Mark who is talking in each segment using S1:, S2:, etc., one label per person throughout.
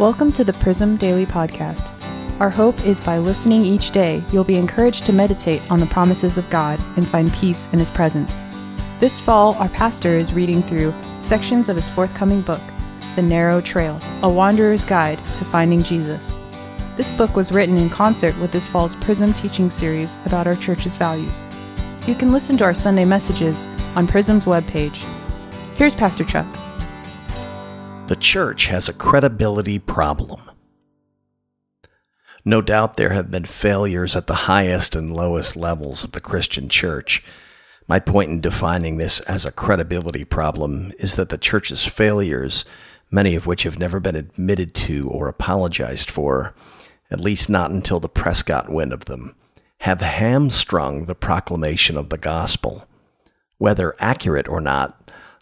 S1: Welcome to the Prism Daily Podcast. Our hope is by listening each day, you'll be encouraged to meditate on the promises of God and find peace in His presence. This fall, our pastor is reading through sections of his forthcoming book, The Narrow Trail A Wanderer's Guide to Finding Jesus. This book was written in concert with this fall's Prism teaching series about our church's values. You can listen to our Sunday messages on Prism's webpage. Here's Pastor Chuck.
S2: The church has a credibility problem. No doubt there have been failures at the highest and lowest levels of the Christian church. My point in defining this as a credibility problem is that the church's failures, many of which have never been admitted to or apologized for, at least not until the press got wind of them, have hamstrung the proclamation of the gospel. Whether accurate or not,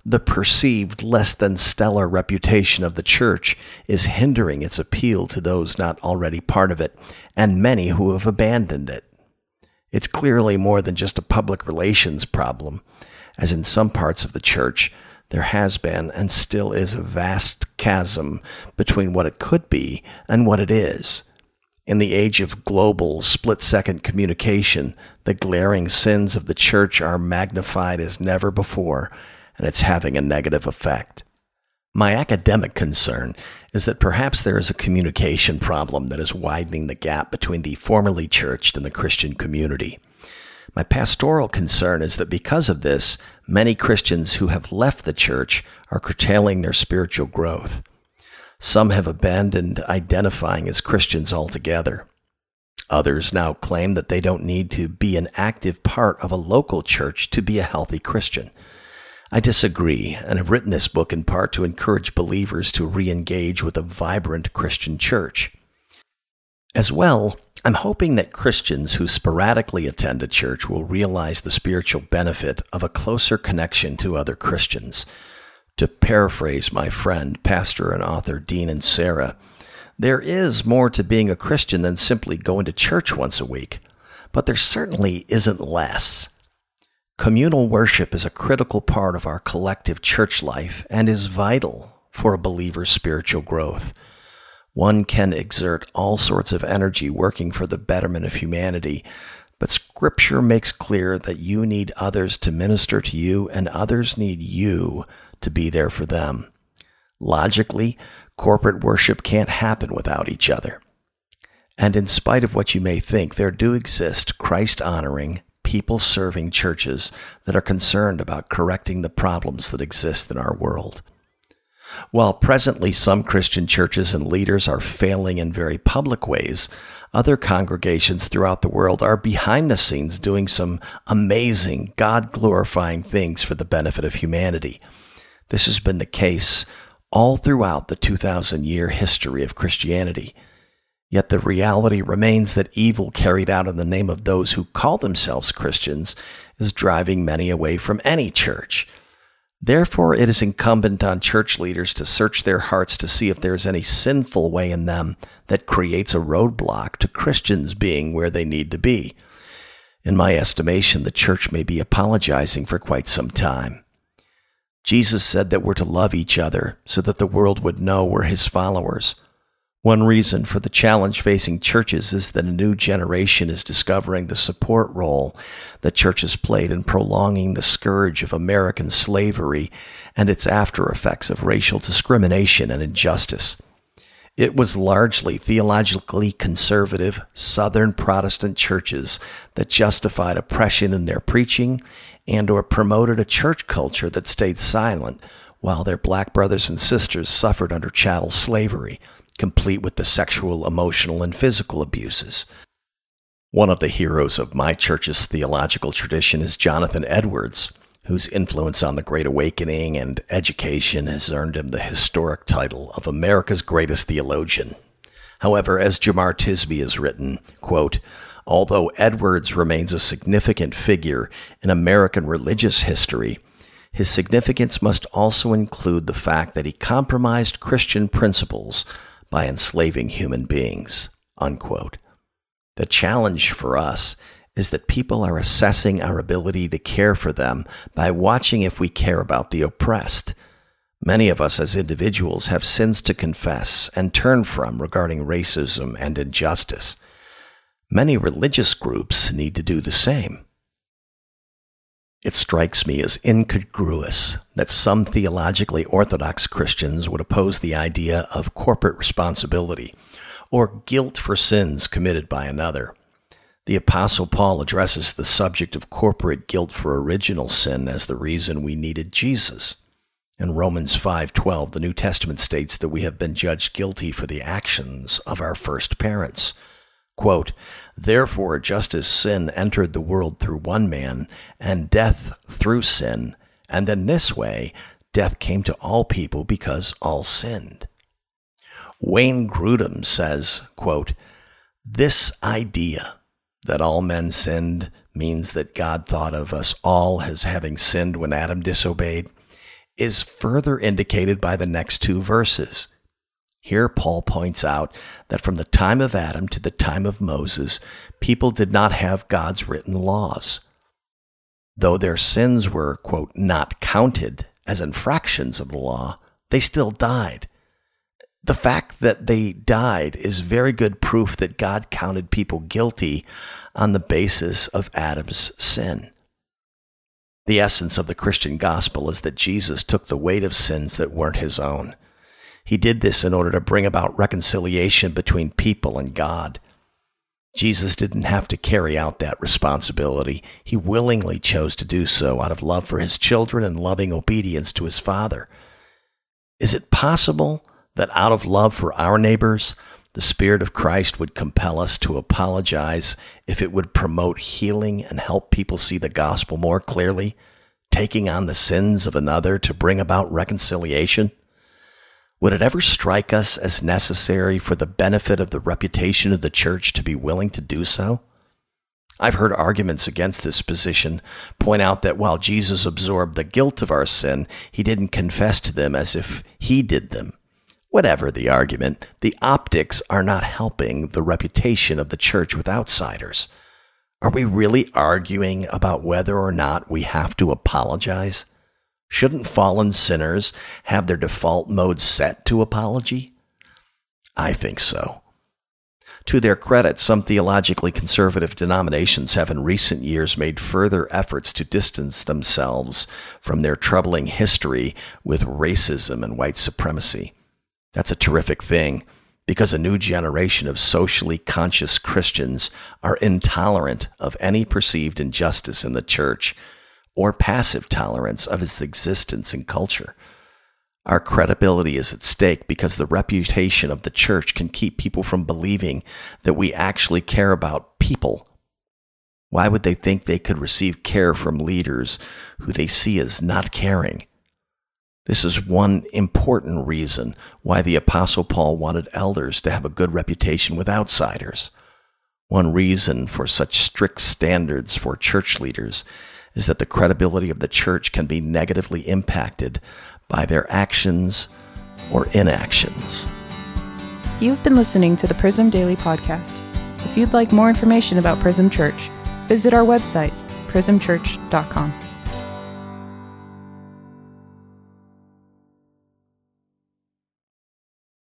S2: the perceived less than stellar reputation of the church is hindering its appeal to those not already part of it, and many who have abandoned it. It's clearly more than just a public relations problem, as in some parts of the church, there has been and still is a vast chasm between what it could be and what it is. In the age of global split second communication, the glaring sins of the church are magnified as never before and it's having a negative effect. My academic concern is that perhaps there is a communication problem that is widening the gap between the formerly churched and the Christian community. My pastoral concern is that because of this, many Christians who have left the church are curtailing their spiritual growth. Some have abandoned identifying as Christians altogether. Others now claim that they don't need to be an active part of a local church to be a healthy Christian. I disagree and have written this book in part to encourage believers to re engage with a vibrant Christian church. As well, I'm hoping that Christians who sporadically attend a church will realize the spiritual benefit of a closer connection to other Christians. To paraphrase my friend, pastor and author Dean Inserra, there is more to being a Christian than simply going to church once a week, but there certainly isn't less. Communal worship is a critical part of our collective church life and is vital for a believer's spiritual growth. One can exert all sorts of energy working for the betterment of humanity, but Scripture makes clear that you need others to minister to you and others need you to be there for them. Logically, corporate worship can't happen without each other. And in spite of what you may think, there do exist Christ honoring, people serving churches that are concerned about correcting the problems that exist in our world. While presently some Christian churches and leaders are failing in very public ways, other congregations throughout the world are behind the scenes doing some amazing, God glorifying things for the benefit of humanity. This has been the case all throughout the 2,000 year history of Christianity. Yet the reality remains that evil carried out in the name of those who call themselves Christians is driving many away from any church. Therefore, it is incumbent on church leaders to search their hearts to see if there is any sinful way in them that creates a roadblock to Christians being where they need to be. In my estimation, the church may be apologizing for quite some time. Jesus said that we're to love each other so that the world would know we're his followers. One reason for the challenge facing churches is that a new generation is discovering the support role that churches played in prolonging the scourge of American slavery and its after effects of racial discrimination and injustice. It was largely theologically conservative Southern Protestant churches that justified oppression in their preaching and or promoted a church culture that stayed silent while their black brothers and sisters suffered under chattel slavery complete with the sexual, emotional, and physical abuses. One of the heroes of my church's theological tradition is Jonathan Edwards, whose influence on the Great Awakening and education has earned him the historic title of America's greatest theologian. However, as Jemar Tisby has written, quote, although Edwards remains a significant figure in American religious history, his significance must also include the fact that he compromised Christian principles by enslaving human beings. Unquote. The challenge for us is that people are assessing our ability to care for them by watching if we care about the oppressed. Many of us as individuals have sins to confess and turn from regarding racism and injustice. Many religious groups need to do the same. It strikes me as incongruous that some theologically orthodox Christians would oppose the idea of corporate responsibility or guilt for sins committed by another. The Apostle Paul addresses the subject of corporate guilt for original sin as the reason we needed Jesus. In Romans 5:12, the New Testament states that we have been judged guilty for the actions of our first parents. Quote, Therefore, just as sin entered the world through one man, and death through sin, and in this way death came to all people because all sinned. Wayne Grudem says, quote, This idea that all men sinned means that God thought of us all as having sinned when Adam disobeyed is further indicated by the next two verses. Here, Paul points out that from the time of Adam to the time of Moses, people did not have God's written laws. Though their sins were, quote, not counted as infractions of the law, they still died. The fact that they died is very good proof that God counted people guilty on the basis of Adam's sin. The essence of the Christian gospel is that Jesus took the weight of sins that weren't his own. He did this in order to bring about reconciliation between people and God. Jesus didn't have to carry out that responsibility. He willingly chose to do so out of love for his children and loving obedience to his Father. Is it possible that out of love for our neighbors, the Spirit of Christ would compel us to apologize if it would promote healing and help people see the gospel more clearly, taking on the sins of another to bring about reconciliation? Would it ever strike us as necessary for the benefit of the reputation of the church to be willing to do so? I've heard arguments against this position point out that while Jesus absorbed the guilt of our sin, he didn't confess to them as if he did them. Whatever the argument, the optics are not helping the reputation of the church with outsiders. Are we really arguing about whether or not we have to apologize? Shouldn't fallen sinners have their default mode set to apology? I think so. To their credit, some theologically conservative denominations have in recent years made further efforts to distance themselves from their troubling history with racism and white supremacy. That's a terrific thing because a new generation of socially conscious Christians are intolerant of any perceived injustice in the church or passive tolerance of its existence and culture. Our credibility is at stake because the reputation of the church can keep people from believing that we actually care about people. Why would they think they could receive care from leaders who they see as not caring? This is one important reason why the Apostle Paul wanted elders to have a good reputation with outsiders. One reason for such strict standards for church leaders is that the credibility of the church can be negatively impacted by their actions or inactions.
S1: You've been listening to the Prism Daily Podcast. If you'd like more information about Prism Church, visit our website, prismchurch.com.